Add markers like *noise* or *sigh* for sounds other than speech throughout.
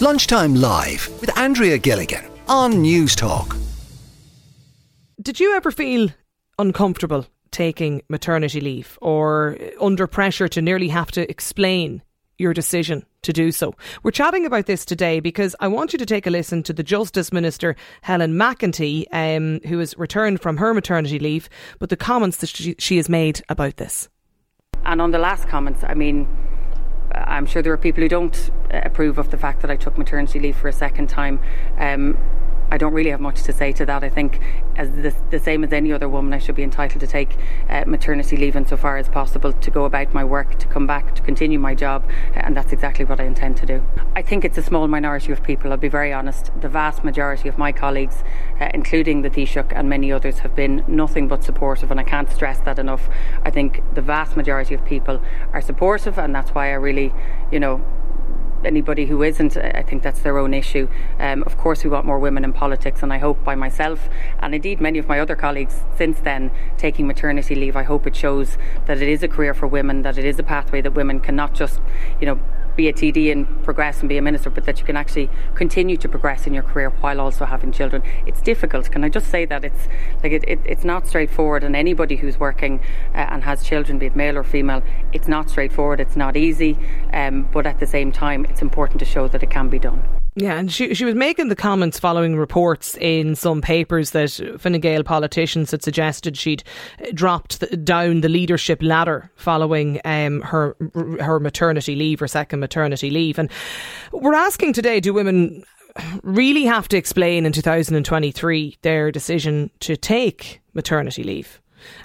Lunchtime Live with Andrea Gilligan on Newstalk. Did you ever feel uncomfortable taking maternity leave or under pressure to nearly have to explain your decision to do so. We're chatting about this today because I want you to take a listen to the Justice Minister, Helen McEntee, um, who has returned from her maternity leave, but the comments that she, she has made about this. And on the last comments, I mean, I'm sure there are people who don't approve of the fact that I took maternity leave for a second time. Um, I don't really have much to say to that. I think, as the, the same as any other woman, I should be entitled to take uh, maternity leave insofar as possible to go about my work, to come back, to continue my job, uh, and that's exactly what I intend to do. I think it's a small minority of people, I'll be very honest. The vast majority of my colleagues, uh, including the Taoiseach and many others, have been nothing but supportive, and I can't stress that enough. I think the vast majority of people are supportive, and that's why I really, you know, anybody who isn't, I think that's their own issue. Um, of course, we want more women in politics, and I hope by myself and indeed many of my other colleagues since then taking maternity leave, I hope it shows that it is a career for women, that it is a pathway that women can not just, you know, be a TD and progress and be a minister, but that you can actually continue to progress in your career while also having children. It's difficult. Can I just say that it's like it, it, it's not straightforward, and anybody who's working uh, and has children, be it male or female, it's not straightforward. It's not easy, um, but at the same time, it's important to show that it can be done. Yeah, and she she was making the comments following reports in some papers that Fine Gael politicians had suggested she'd dropped the, down the leadership ladder following um, her her maternity leave, her second maternity leave, and we're asking today: Do women really have to explain in 2023 their decision to take maternity leave?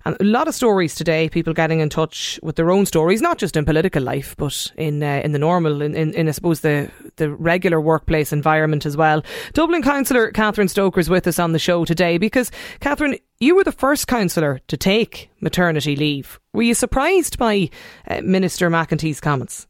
And a lot of stories today, people getting in touch with their own stories, not just in political life, but in uh, in the normal, in, in, in, I suppose the the regular workplace environment as well. Dublin councillor Catherine Stocker is with us on the show today because Catherine, you were the first councillor to take maternity leave. Were you surprised by uh, Minister McEntee's comments?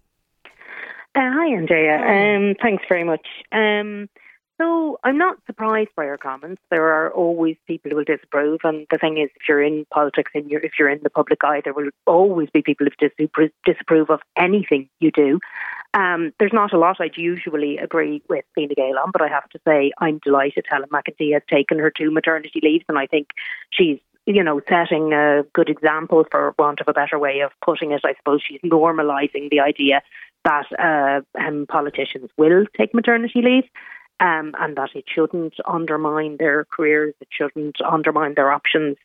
Uh, hi, Andrea. Um, thanks very much. Um, so I'm not surprised by her comments. There are always people who will disapprove, and the thing is, if you're in politics and you're, if you're in the public eye, there will always be people who disapprove of anything you do. Um, there's not a lot I'd usually agree with Fine Gael on, but I have to say I'm delighted Helen McEntee has taken her two maternity leaves, and I think she's you know, setting a good example, for want of a better way of putting it. I suppose she's normalising the idea that uh, um, politicians will take maternity leave um, and that it shouldn't undermine their careers, it shouldn't undermine their options.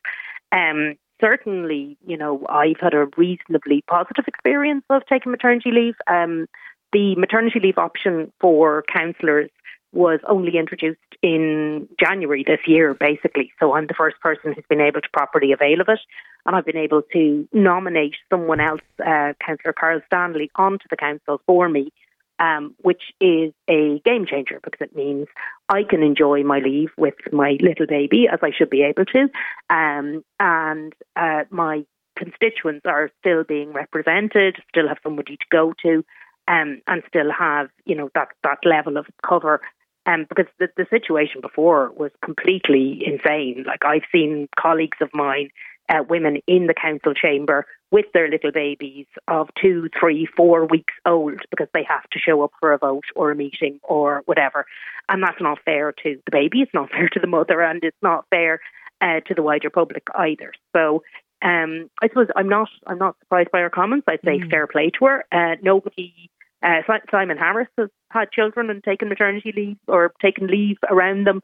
Um, certainly, you know, I've had a reasonably positive experience of taking maternity leave. Um, the maternity leave option for councillors was only introduced in January this year, basically. So I'm the first person who's been able to properly avail of it. And I've been able to nominate someone else, uh, Councillor Carl Stanley, onto the council for me um, which is a game changer because it means I can enjoy my leave with my little baby as I should be able to, um, and uh, my constituents are still being represented, still have somebody to go to, um, and still have you know that that level of cover. Um, because the, the situation before was completely insane. Like I've seen colleagues of mine uh, women in the council chamber with their little babies of two, three, four weeks old because they have to show up for a vote or a meeting or whatever. And that's not fair to the baby, it's not *laughs* fair to the mother, and it's not fair uh, to the wider public either. So um, I suppose I'm not I'm not surprised by her comments. I'd say mm. fair play to her. Uh, nobody. Uh, Simon Harris has had children and taken maternity leave or taken leave around them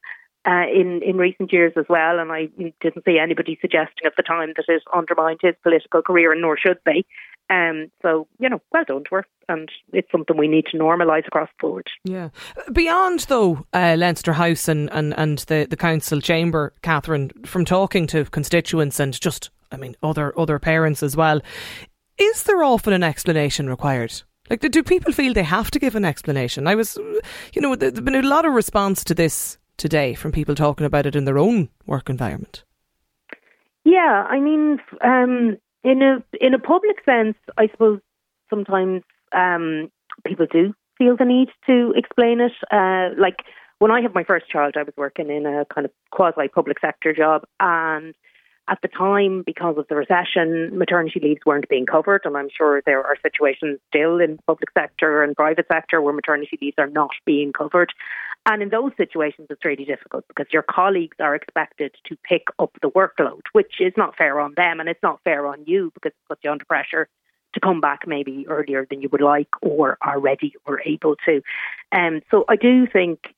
uh, in in recent years as well, and I didn't see anybody suggesting at the time that it undermined his political career, and nor should they. Um, so you know, well done to her, and it's something we need to normalise across the board. Yeah. Beyond though, uh, Leinster House and, and, and the the council chamber, Catherine, from talking to constituents and just, I mean, other other parents as well, is there often an explanation required? Like, do people feel they have to give an explanation? I was, you know, there's been a lot of response to this today from people talking about it in their own work environment? Yeah, I mean, um, in a in a public sense, I suppose sometimes um, people do feel the need to explain it. Uh, like when I had my first child, I was working in a kind of quasi public sector job, and At the time, because of the recession, maternity leaves weren't being covered, and I'm sure there are situations still in the public sector and private sector where maternity leaves are not being covered. And in those situations, it's really difficult because your colleagues are expected to pick up the workload, which is not fair on them and it's not fair on you because it puts you under pressure to come back maybe earlier than you would like or are ready or able to. Um, so I do think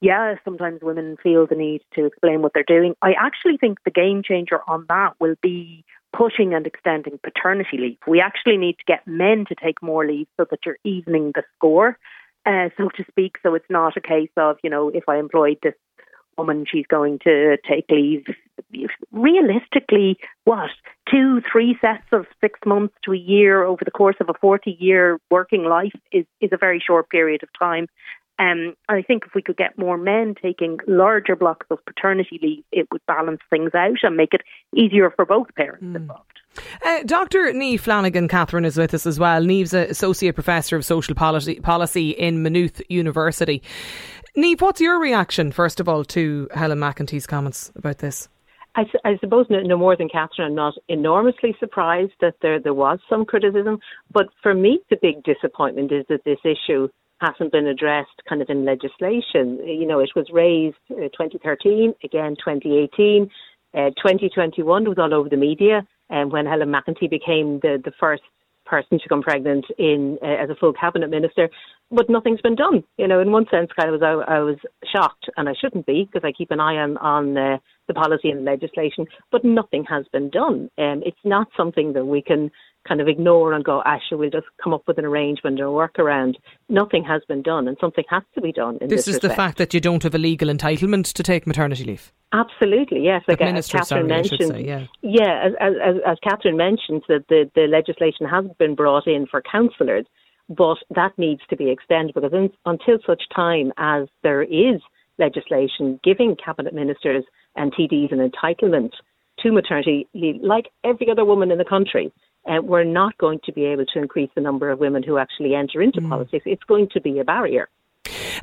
yeah, sometimes women feel the need to explain what they're doing. I actually think the game changer on that will be pushing and extending paternity leave. We actually need to get men to take more leave so that you're evening the score, uh, so to speak. So it's not a case of, you know, if I employed this woman, she's going to take leave. Realistically, what? Two, three sets of six months to a year over the course of a 40 year working life is, is a very short period of time. Um, I think if we could get more men taking larger blocks of paternity leave, it would balance things out and make it easier for both parents mm. involved. Uh, Dr. Niamh Flanagan, Catherine, is with us as well. Niamh's Associate Professor of Social Policy, Policy in Maynooth University. Niamh, what's your reaction, first of all, to Helen McEntee's comments about this? I, I, suppose no, no, more than Catherine, I'm not enormously surprised that there, there was some criticism. But for me, the big disappointment is that this issue hasn't been addressed kind of in legislation. You know, it was raised uh, 2013, again 2018, uh, 2021 was all over the media, and um, when Helen McEntee became the, the first person to become pregnant in uh, as a full cabinet minister, but nothing's been done. You know, in one sense, kind of was I, I was shocked, and I shouldn't be because I keep an eye on on uh, the policy and legislation, but nothing has been done. Um, it's not something that we can kind of ignore and go, ah, Asha, we'll just come up with an arrangement or a workaround. Nothing has been done, and something has to be done. this, this is respect. the fact that you don't have a legal entitlement to take maternity leave. Absolutely, yes. Like as Catherine sorry, mentioned, say, yeah, yeah. As, as, as Catherine mentioned, that the, the legislation has been brought in for councillors, but that needs to be extended because in, until such time as there is legislation giving cabinet ministers and TDs an entitlement to maternity leave, like every other woman in the country, uh, we're not going to be able to increase the number of women who actually enter into mm. politics. It's going to be a barrier.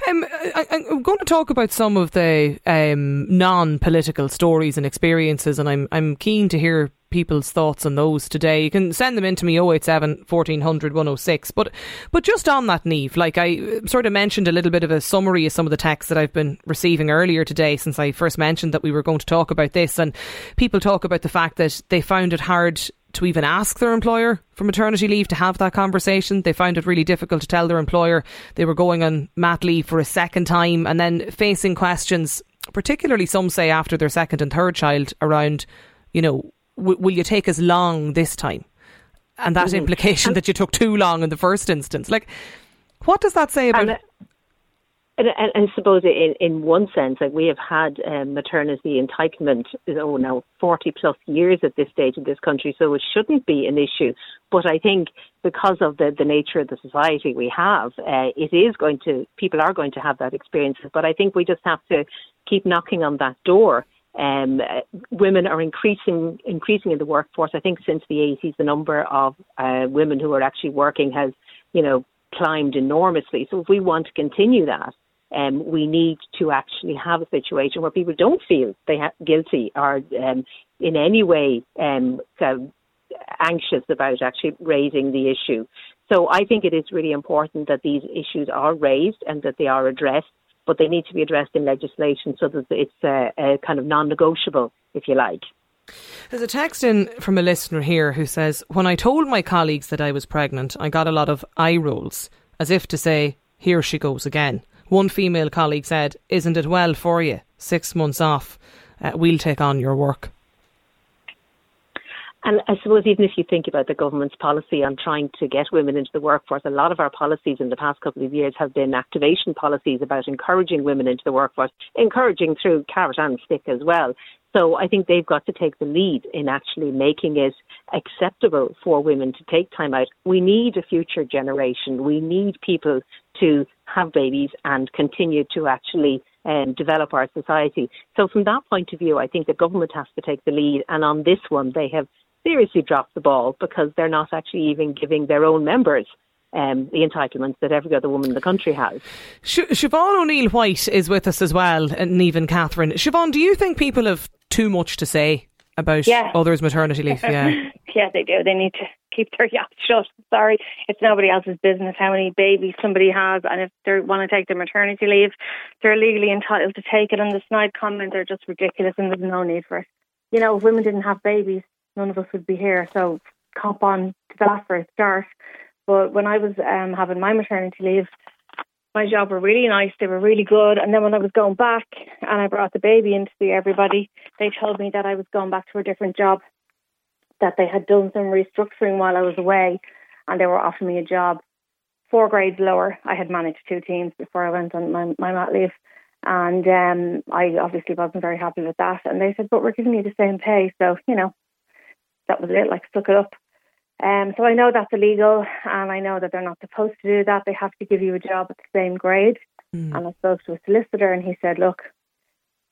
Um, I, am going to talk about some of the um, non-political stories and experiences, and I'm I'm keen to hear people's thoughts on those today. You can send them in to me 087 1400 106. But but just on that, Niamh, like I sort of mentioned a little bit of a summary of some of the texts that I've been receiving earlier today since I first mentioned that we were going to talk about this, and people talk about the fact that they found it hard to even ask their employer for maternity leave to have that conversation. They found it really difficult to tell their employer they were going on mat leave for a second time and then facing questions, particularly some say after their second and third child, around, you know, w- will you take as long this time? And that mm-hmm. implication that you took too long in the first instance. Like, what does that say about. And, and, and I suppose in, in one sense, like we have had um, maternity entitlement, oh now, 40 plus years at this stage in this country, so it shouldn't be an issue. But I think because of the, the nature of the society we have, uh, it is going to, people are going to have that experience. But I think we just have to keep knocking on that door. Um, women are increasing increasing in the workforce. I think since the 80s, the number of uh, women who are actually working has, you know, climbed enormously. So if we want to continue that, um, we need to actually have a situation where people don't feel they ha- guilty or um, in any way um, anxious about actually raising the issue. So I think it is really important that these issues are raised and that they are addressed, but they need to be addressed in legislation so that it's a, a kind of non-negotiable, if you like. There's a text in from a listener here who says, When I told my colleagues that I was pregnant, I got a lot of eye rolls, as if to say, Here she goes again. One female colleague said, Isn't it well for you? Six months off. Uh, we'll take on your work. And I suppose even if you think about the government's policy on trying to get women into the workforce, a lot of our policies in the past couple of years have been activation policies about encouraging women into the workforce, encouraging through carrot and stick as well. So I think they've got to take the lead in actually making it acceptable for women to take time out. We need a future generation. We need people to have babies and continue to actually um, develop our society. So from that point of view, I think the government has to take the lead. And on this one, they have seriously dropped the ball because they're not actually even giving their own members um, the entitlements that every other woman in the country has. Siobhan O'Neill White is with us as well, and even Catherine. Siobhan, do you think people have too much to say about yeah. others' maternity leave. Yeah, *laughs* yeah, they do. They need to keep their *laughs* yachts shut. Sorry, it's nobody else's business how many babies somebody has, and if they want to take their maternity leave, they're legally entitled to take it. And the snide comments are just ridiculous, and there's no need for it. You know, if women didn't have babies, none of us would be here. So cop on to that for a start. But when I was um, having my maternity leave, my job were really nice. They were really good. And then when I was going back and I brought the baby in to see everybody, they told me that I was going back to a different job, that they had done some restructuring while I was away, and they were offering me a job four grades lower. I had managed two teams before I went on my, my mat leave. And um, I obviously wasn't very happy with that. And they said, but we're giving you the same pay. So, you know, that was it, like, suck it up. Um, so I know that's illegal, and I know that they're not supposed to do that. They have to give you a job at the same grade. Mm. And I spoke to a solicitor, and he said, "Look,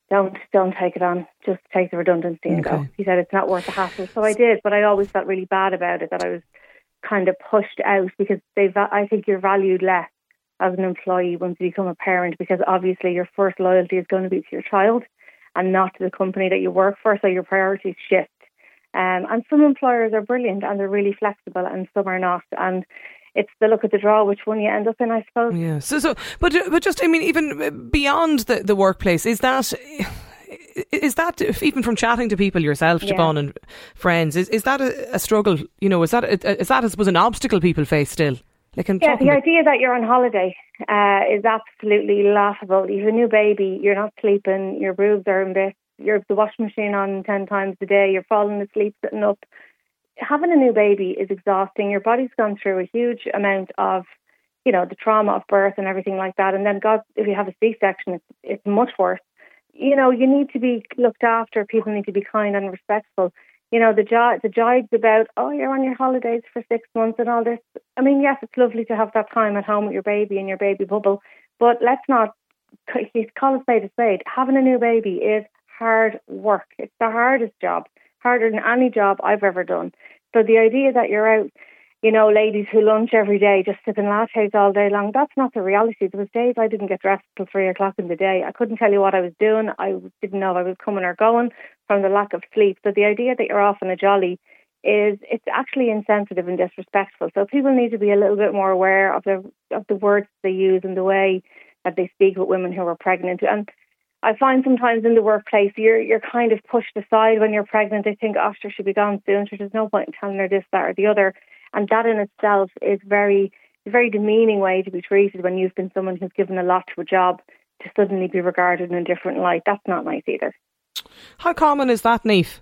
don't don't take it on. Just take the redundancy and okay. go." He said it's not worth the hassle. So I did, but I always felt really bad about it that I was kind of pushed out because they. I think you're valued less as an employee once you become a parent because obviously your first loyalty is going to be to your child and not to the company that you work for. So your priorities shift. Um, and some employers are brilliant and they're really flexible, and some are not. And it's the look at the draw which one you end up in, I suppose. Yeah. So, so, but, but just, I mean, even beyond the, the workplace, is that is that even from chatting to people yourself, yeah. Siobhan, and friends, is is that a, a, struggle? You know, is that is that I suppose an obstacle people face still? Like yeah, the idea that you're on holiday uh, is absolutely laughable. You have a new baby, you're not sleeping, your boobs are in bits, you're the washing machine on 10 times a day, you're falling asleep, sitting up. Having a new baby is exhausting. Your body's gone through a huge amount of, you know, the trauma of birth and everything like that. And then, God, if you have a C section, it's, it's much worse. You know, you need to be looked after. People need to be kind and respectful. You know, the jo- the jibes about, oh, you're on your holidays for six months and all this. I mean, yes, it's lovely to have that time at home with your baby and your baby bubble, but let's not call a spade a spade. Having a new baby is hard work. It's the hardest job, harder than any job I've ever done. So the idea that you're out, you know, ladies who lunch every day just sipping lattes all day long, that's not the reality. There was days I didn't get dressed till three o'clock in the day. I couldn't tell you what I was doing. I didn't know if I was coming or going from the lack of sleep. So the idea that you're off on a jolly is it's actually insensitive and disrespectful. So people need to be a little bit more aware of the of the words they use and the way that they speak with women who are pregnant. And I find sometimes in the workplace you're you're kind of pushed aside when you're pregnant. They think, oh, she should be gone soon. So there's no point in telling her this, that, or the other. And that in itself is very a very demeaning way to be treated when you've been someone who's given a lot to a job to suddenly be regarded in a different light. That's not nice either. How common is that, Niamh?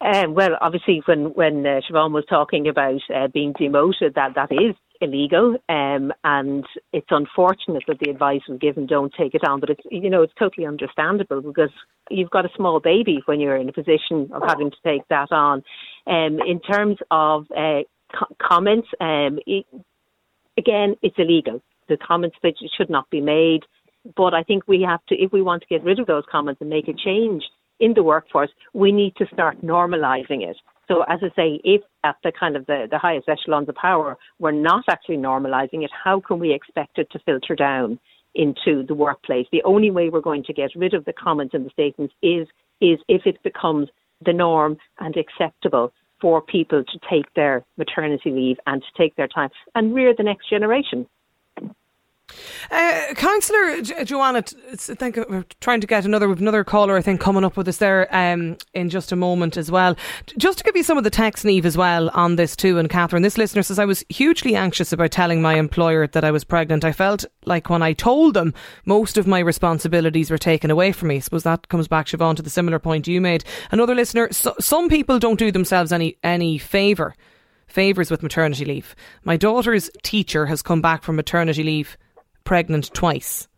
Um, well, obviously, when when uh, Siobhan was talking about uh, being demoted, that that is illegal, um, and it's unfortunate that the advice was given don't take it on. But it's you know it's totally understandable because you've got a small baby when you're in a position of having to take that on. Um, in terms of uh, co- comments, um, it, again, it's illegal. The comments that should not be made. But I think we have to, if we want to get rid of those comments and make a change in the workforce, we need to start normalising it. So as I say, if at the kind of the, the highest echelons of power we're not actually normalising it, how can we expect it to filter down into the workplace? The only way we're going to get rid of the comments and the statements is is if it becomes the norm and acceptable for people to take their maternity leave and to take their time and rear the next generation. Uh, Councillor J- Joanna, I think we're trying to get another another caller. I think coming up with us there um, in just a moment as well. Just to give you some of the text, Niamh, as well on this too. And Catherine, this listener says I was hugely anxious about telling my employer that I was pregnant. I felt like when I told them, most of my responsibilities were taken away from me. I suppose that comes back, Siobhan, to the similar point you made. Another listener, so, some people don't do themselves any any favour favours with maternity leave. My daughter's teacher has come back from maternity leave pregnant twice.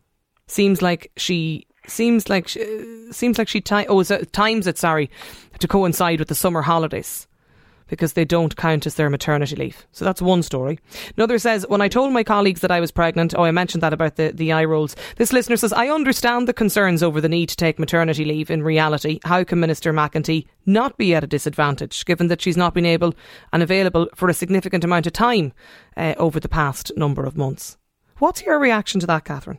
Seems like she seems like she, seems like she ti- oh times it sorry to coincide with the summer holidays because they don't count as their maternity leave. So that's one story. Another says, when I told my colleagues that I was pregnant, oh, I mentioned that about the, the eye rolls. This listener says, I understand the concerns over the need to take maternity leave. In reality, how can Minister McEntee not be at a disadvantage, given that she's not been able and available for a significant amount of time uh, over the past number of months? What's your reaction to that, Catherine?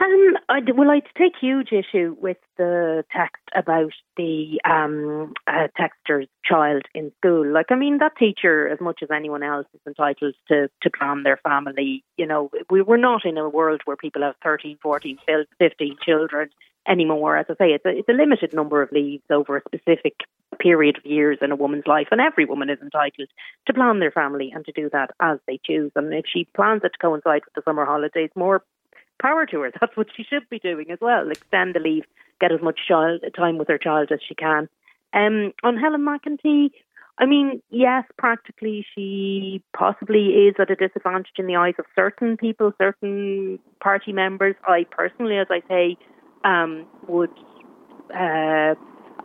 Um, I'd, well, I'd take huge issue with the text about the um, uh, texter's child in school. Like, I mean, that teacher, as much as anyone else, is entitled to, to plan their family. You know, we, we're not in a world where people have 13, 14, 15 children anymore. As I say, it's a, it's a limited number of leaves over a specific period of years in a woman's life, and every woman is entitled to plan their family and to do that as they choose. And if she plans it to coincide with the summer holidays, more power to her. *laughs* That's what she should be doing as well. Extend the leave, get as much child time with her child as she can. Um, on Helen McEntee, I mean, yes, practically she possibly is at a disadvantage in the eyes of certain people, certain party members. I personally, as I say, um, would uh,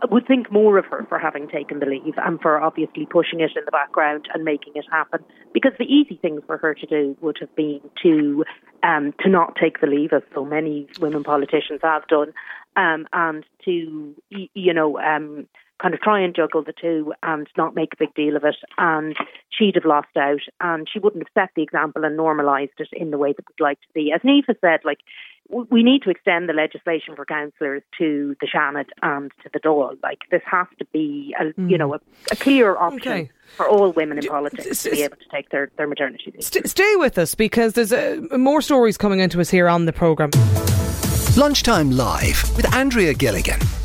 would think more of her for having taken the leave and for obviously pushing it in the background and making it happen. Because the easy thing for her to do would have been to um, to not take the leave, as so many women politicians have done, um, and to you know um, kind of try and juggle the two and not make a big deal of it. And she'd have lost out, and she wouldn't have set the example and normalised it in the way that we'd like to see. As Niamh said, like we need to extend the legislation for councillors to the Seanad and to the Dáil. Like this has to be, a, mm. you know, a, a clear option okay. for all women in politics to be able to take their, their maternity leave. St- stay with us because there's uh, more stories coming into us here on the programme. Lunchtime Live with Andrea Gilligan.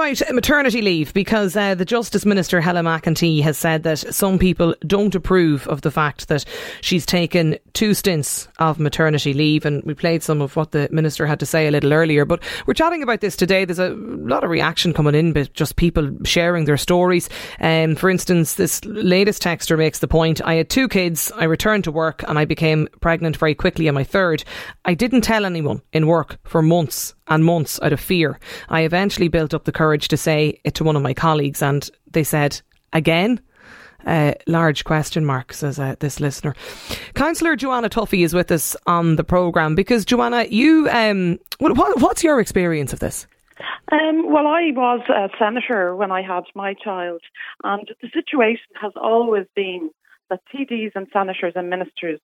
about maternity leave because uh, the Justice Minister Helen McEntee has said that some people don't approve of the fact that she's taken two stints of maternity leave, and we played some of what the minister had to say a little earlier. But we're chatting about this today. There's a lot of reaction coming in, but just people sharing their stories. Um, for instance, this latest texter makes the point: I had two kids, I returned to work, and I became pregnant very quickly on my third. I didn't tell anyone in work for months and months out of fear. I eventually built up the courage to say it to one of my colleagues, and they said, Again? Uh, large question mark, says uh, this listener. Councillor Joanna Tuffy is with us on the programme because, Joanna, you, um, what, what's your experience of this? Um, well, I was a senator when I had my child, and the situation has always been that TDs and senators and ministers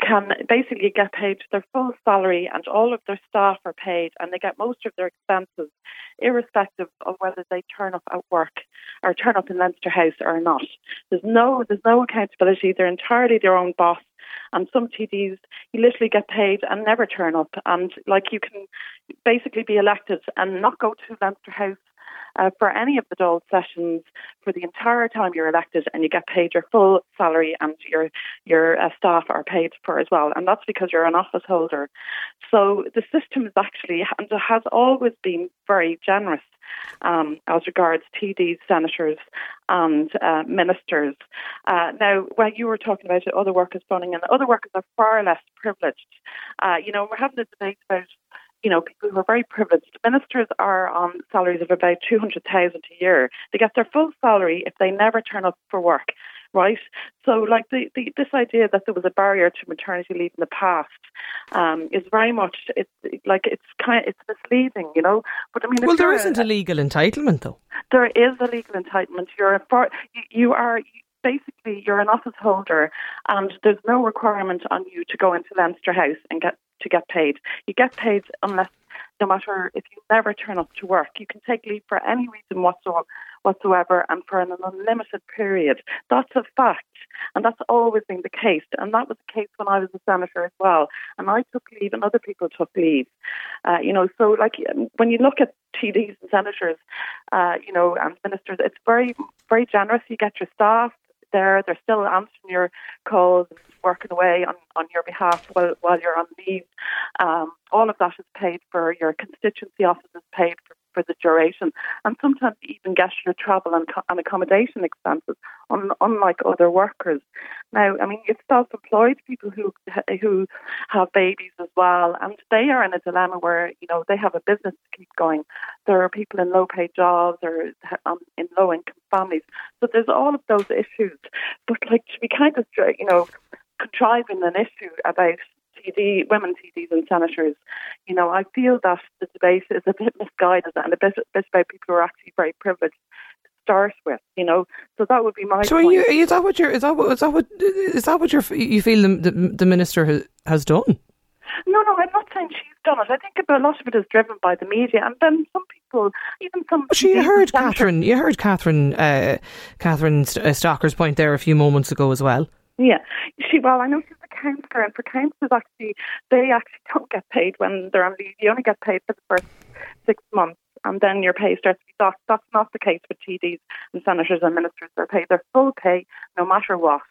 can basically get paid their full salary and all of their staff are paid and they get most of their expenses irrespective of whether they turn up at work or turn up in Leinster House or not. There's no there's no accountability. They're entirely their own boss. And some TDs, you literally get paid and never turn up. And like you can basically be elected and not go to Leinster House uh, for any of the Dáil sessions for the entire time you're elected, and you get paid your full salary, and your your uh, staff are paid for as well, and that's because you're an office holder. So the system is actually and has always been very generous. Um, as regards TDs, senators, and uh, ministers. Uh, now, when you were talking about other workers funding, and other workers are far less privileged. Uh, you know, we're having a debate about you know, people who are very privileged. Ministers are on salaries of about 200,000 a year. They get their full salary if they never turn up for work, right? So, like, the, the, this idea that there was a barrier to maternity leave in the past um, is very much, it's like, it's kind of, it's misleading, you know? But I mean, well, there isn't a, a legal entitlement, though. There is a legal entitlement. You're a, you, you are, basically you're an office holder and there's no requirement on you to go into Leinster House and get to get paid. You get paid unless, no matter if you never turn up to work, you can take leave for any reason whatsoever, and for an unlimited period. That's a fact. And that's always been the case. And that was the case when I was a senator as well. And I took leave and other people took leave. Uh, you know, so like when you look at TDs and senators, uh, you know, and ministers, it's very, very generous. You get your staff there. They're still answering your calls and working away on, on your behalf while, while you're on leave. Um, all of that is paid for. Your constituency office is paid for, for the duration, and sometimes even get your travel and, and accommodation expenses, un, unlike other workers. Now, I mean, it's self-employed people who who have babies as well, and they are in a dilemma where you know they have a business to keep going. There are people in low-paid jobs or um, in low-income families, so there's all of those issues. But like to be kind of you know contriving an issue about TD, women TDs and senators, you know, I feel that the debate is a bit misguided and a bit, bit about people who are actually very privileged to start with, you know. So that would be my. So point. are you, is that what you're? Is that what? Is that what? Is that what you're? You feel the the, the minister has, has done? No, no, I'm not saying she's done it. I think a lot of it is driven by the media, and then some people, even some. But you heard Catherine. You heard Catherine. Uh, Catherine uh, Stocker's point there a few moments ago as well. Yeah, she. Well, I know she's a councillor, and for councillors, actually, they actually don't get paid when they're on leave. You only get paid for the first six months, and then your pay starts to be docked. That's not the case with TDs and senators and ministers. They're paid their full pay, no matter what.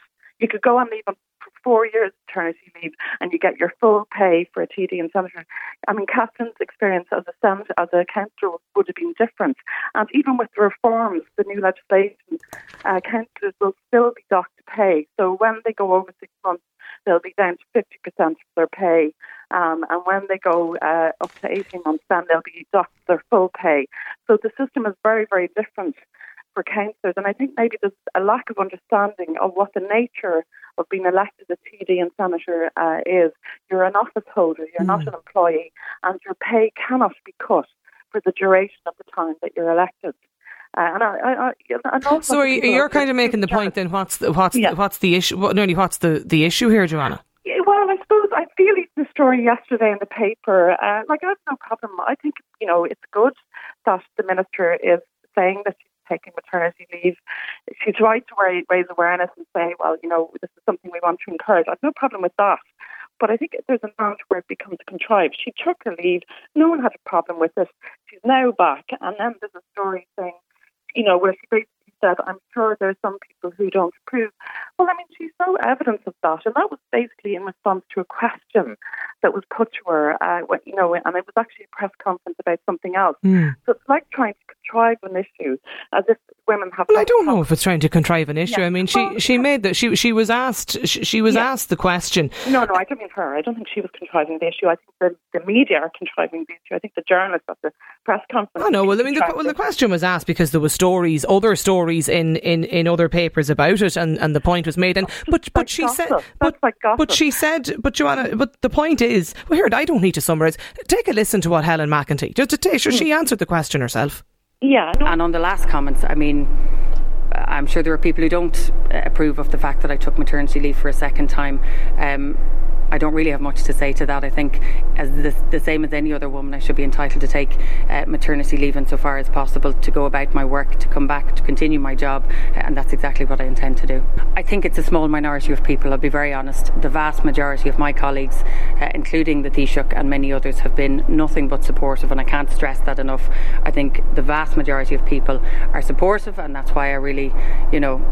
You could go on leave on for four years maternity leave and you get your full pay for a TD and senator. I mean, Catherine's experience as a senator, as a councillor would have been different. And even with the reforms, the new legislation, uh, councillors will still be docked pay. So when they go over six months, they'll be down to 50% of their pay. Um, and when they go uh, up to 18 months, then they'll be docked their full pay. So the system is very, very different for councillors. And I think maybe there's a lack of understanding of what the nature of being elected a TD and senator uh, is. You're an office holder, you're mm. not an employee, and your pay cannot be cut for the duration of the time that you're elected. Uh, and I, I, and so you, are kind of making the point then. What's the, what's yeah. the, what's the issue? What, nearly what's the, the issue here, Joanna? Yeah, well, I suppose I feel the story yesterday in the paper. Uh, like I have no problem. I think you know it's good that the minister is saying that she's taking maternity leave. She's right to raise awareness and say, well, you know, this is something we want to encourage. I've no problem with that. But I think there's an amount where it becomes contrived. She took her leave. No one had a problem with it. She's now back. And then there's a story saying you know, where she basically said, I'm sure there's some people who don't approve. Well, I mean, she saw evidence of that, and that was basically in response to a question that was put to her, uh, you know, and it was actually a press conference about something else. Mm. So it's like trying to contrive an issue as if women have. Well, I don't know if it's trying to contrive an issue. Yeah. I mean, she she made that she she was asked she, she was yeah. asked the question. No, no, I don't mean her. I don't think she was contriving the issue. I think the, the media are contriving the issue. I think the journalists at the press conference. Oh no, well, I mean, the, well, the question was asked because there were stories, other stories in, in, in other papers about it, and, and the point was made. And but but she gossip. said, but, like but she said, but Joanna, but the point is, well, here I don't need to summarise. Take a listen to what Helen McEntee just to take. Sure, she hmm. answered the question herself. Yeah, no. and on the last comments, I mean. I'm sure there are people who don't approve of the fact that I took maternity leave for a second time. Um, I don't really have much to say to that. I think, as the, the same as any other woman, I should be entitled to take uh, maternity leave insofar as possible to go about my work, to come back, to continue my job, uh, and that's exactly what I intend to do. I think it's a small minority of people, I'll be very honest. The vast majority of my colleagues, uh, including the Taoiseach and many others, have been nothing but supportive, and I can't stress that enough. I think the vast majority of people are supportive, and that's why I really, you know,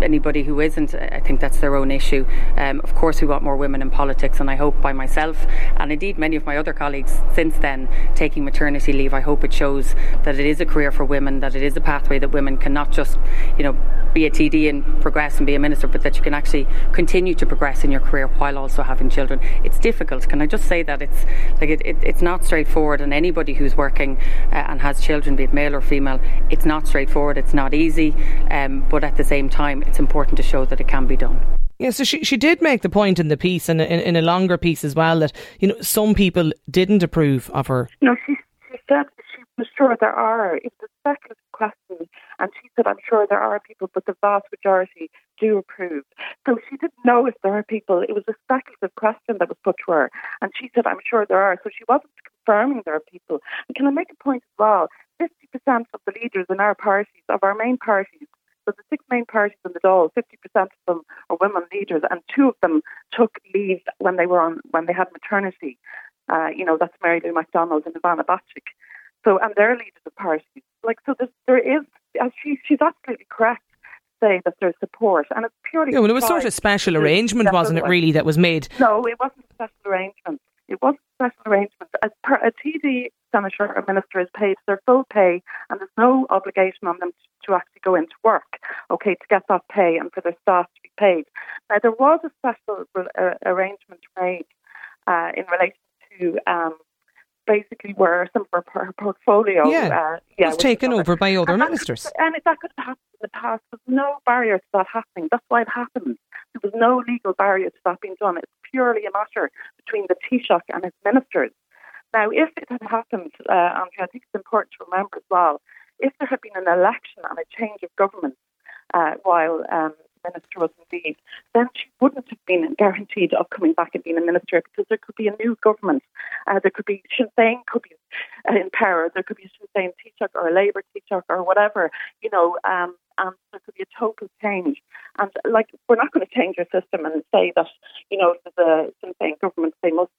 anybody who isn't, I think that's their own issue. Um, of course, we want more women in politics, and I hope by myself and indeed many of my other colleagues since then taking maternity leave, I hope it shows that it is a career for women, that it is a pathway that women can not just, you know, be a TD and progress and be a minister, but that you can actually continue to progress in your career while also having children. It's difficult. Can I just say that it's like it, it, it's not straightforward, and anybody who's working uh, and has children, be it male or female, it's not straightforward. It's not easy, um, but at the same time, it's important to show that it can be done. Yeah, so she she did make the point in the piece and in, in, a longer piece as well that you know some people didn't approve of her. No, she she said she was sure there are. It's a speculative question, and she said I'm sure there are people, but the vast majority do approve. So she didn't know if there are people. It was a speculative question that was put to her, and she said I'm sure there are. So she wasn't confirming there are people. And can I make a point as well? 50% of the leaders in our parties, of our main parties, so the six main parties in the Dáil, 50% of them are women leaders, and two of them took leave when they were on when they had maternity. Uh, you know, that's Mary Lou McDonald and Ivana Bacik. So, and they're leaders of parties. Like, so there is, as she, she's absolutely correct say that there's support, and it's purely. Yeah, well, it was sort of special arrangement, wasn't it? Really, that was made. No, it wasn't a special arrangement. It wasn't a special arrangement. As per, a TD senator or minister is paid their full pay, and there's no obligation on them to, to actually go into work, okay, to get that pay and for their staff to be paid. Now, there was a special uh, arrangement made uh, in relation to um, basically where some of her, portfolio yeah, uh, yeah, was taken over by other and ministers. That, and if that could have happened in the past, there's no barrier to that happening. That's why it happened. There was no legal barrier to that being done. It's purely a matter between the Taoiseach and his ministers. Now, if it had happened, uh, Andrea, I think it's important to remember as well, if there had been an election and a change of government uh, while um, minister was indeed, then she wouldn't have been guaranteed of coming back and being a minister because there could be a new government. Uh, there could be Sinn Féin could be uh, in power. There could be Sinn Féin Taoiseach or a Labour Taoiseach or whatever, you know, um, and there could be a total change. And like, we're not going to change our system and say that, you know, the Sinn Féin government, they must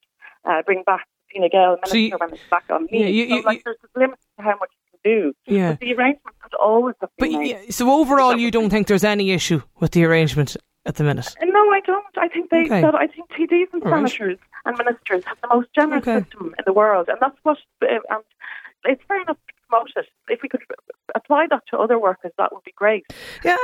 uh, bring back Fine Gael minister so you, when it's back on me. Yeah, you, you, so, like, there's a limit to how much you can do. Yeah. But the arrangement could always have been but, made. so overall, you don't think there's any issue with the arrangement at the minute? No, I don't. I think they. Okay. That, I think TDs and All senators and ministers have the most generous okay. system in the world, and that's what. Uh, and it's fair enough promote it. If we could apply that to other workers, that would be great. Yeah,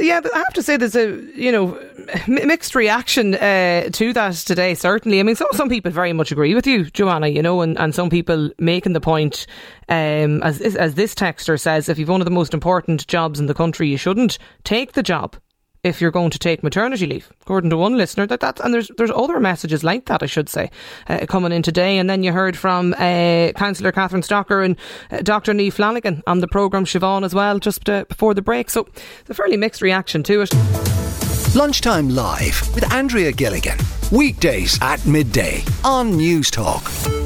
yeah. I have to say, there's a you know mixed reaction uh, to that today. Certainly, I mean, some some people very much agree with you, Joanna. You know, and, and some people making the point, um, as as this texter says, if you've one of the most important jobs in the country, you shouldn't take the job if you're going to take maternity leave, according to one listener. That that and there's there's other messages like that, I should say, uh, coming in today. And then you heard from uh, Councillor Catherine Stocker and uh, Dr. Niamh Flanagan on the programme Siobhan as well, just uh, before the break. So it's a fairly mixed reaction to it. Lunchtime Live with Andrea Gilligan. Weekdays at midday on Newstalk.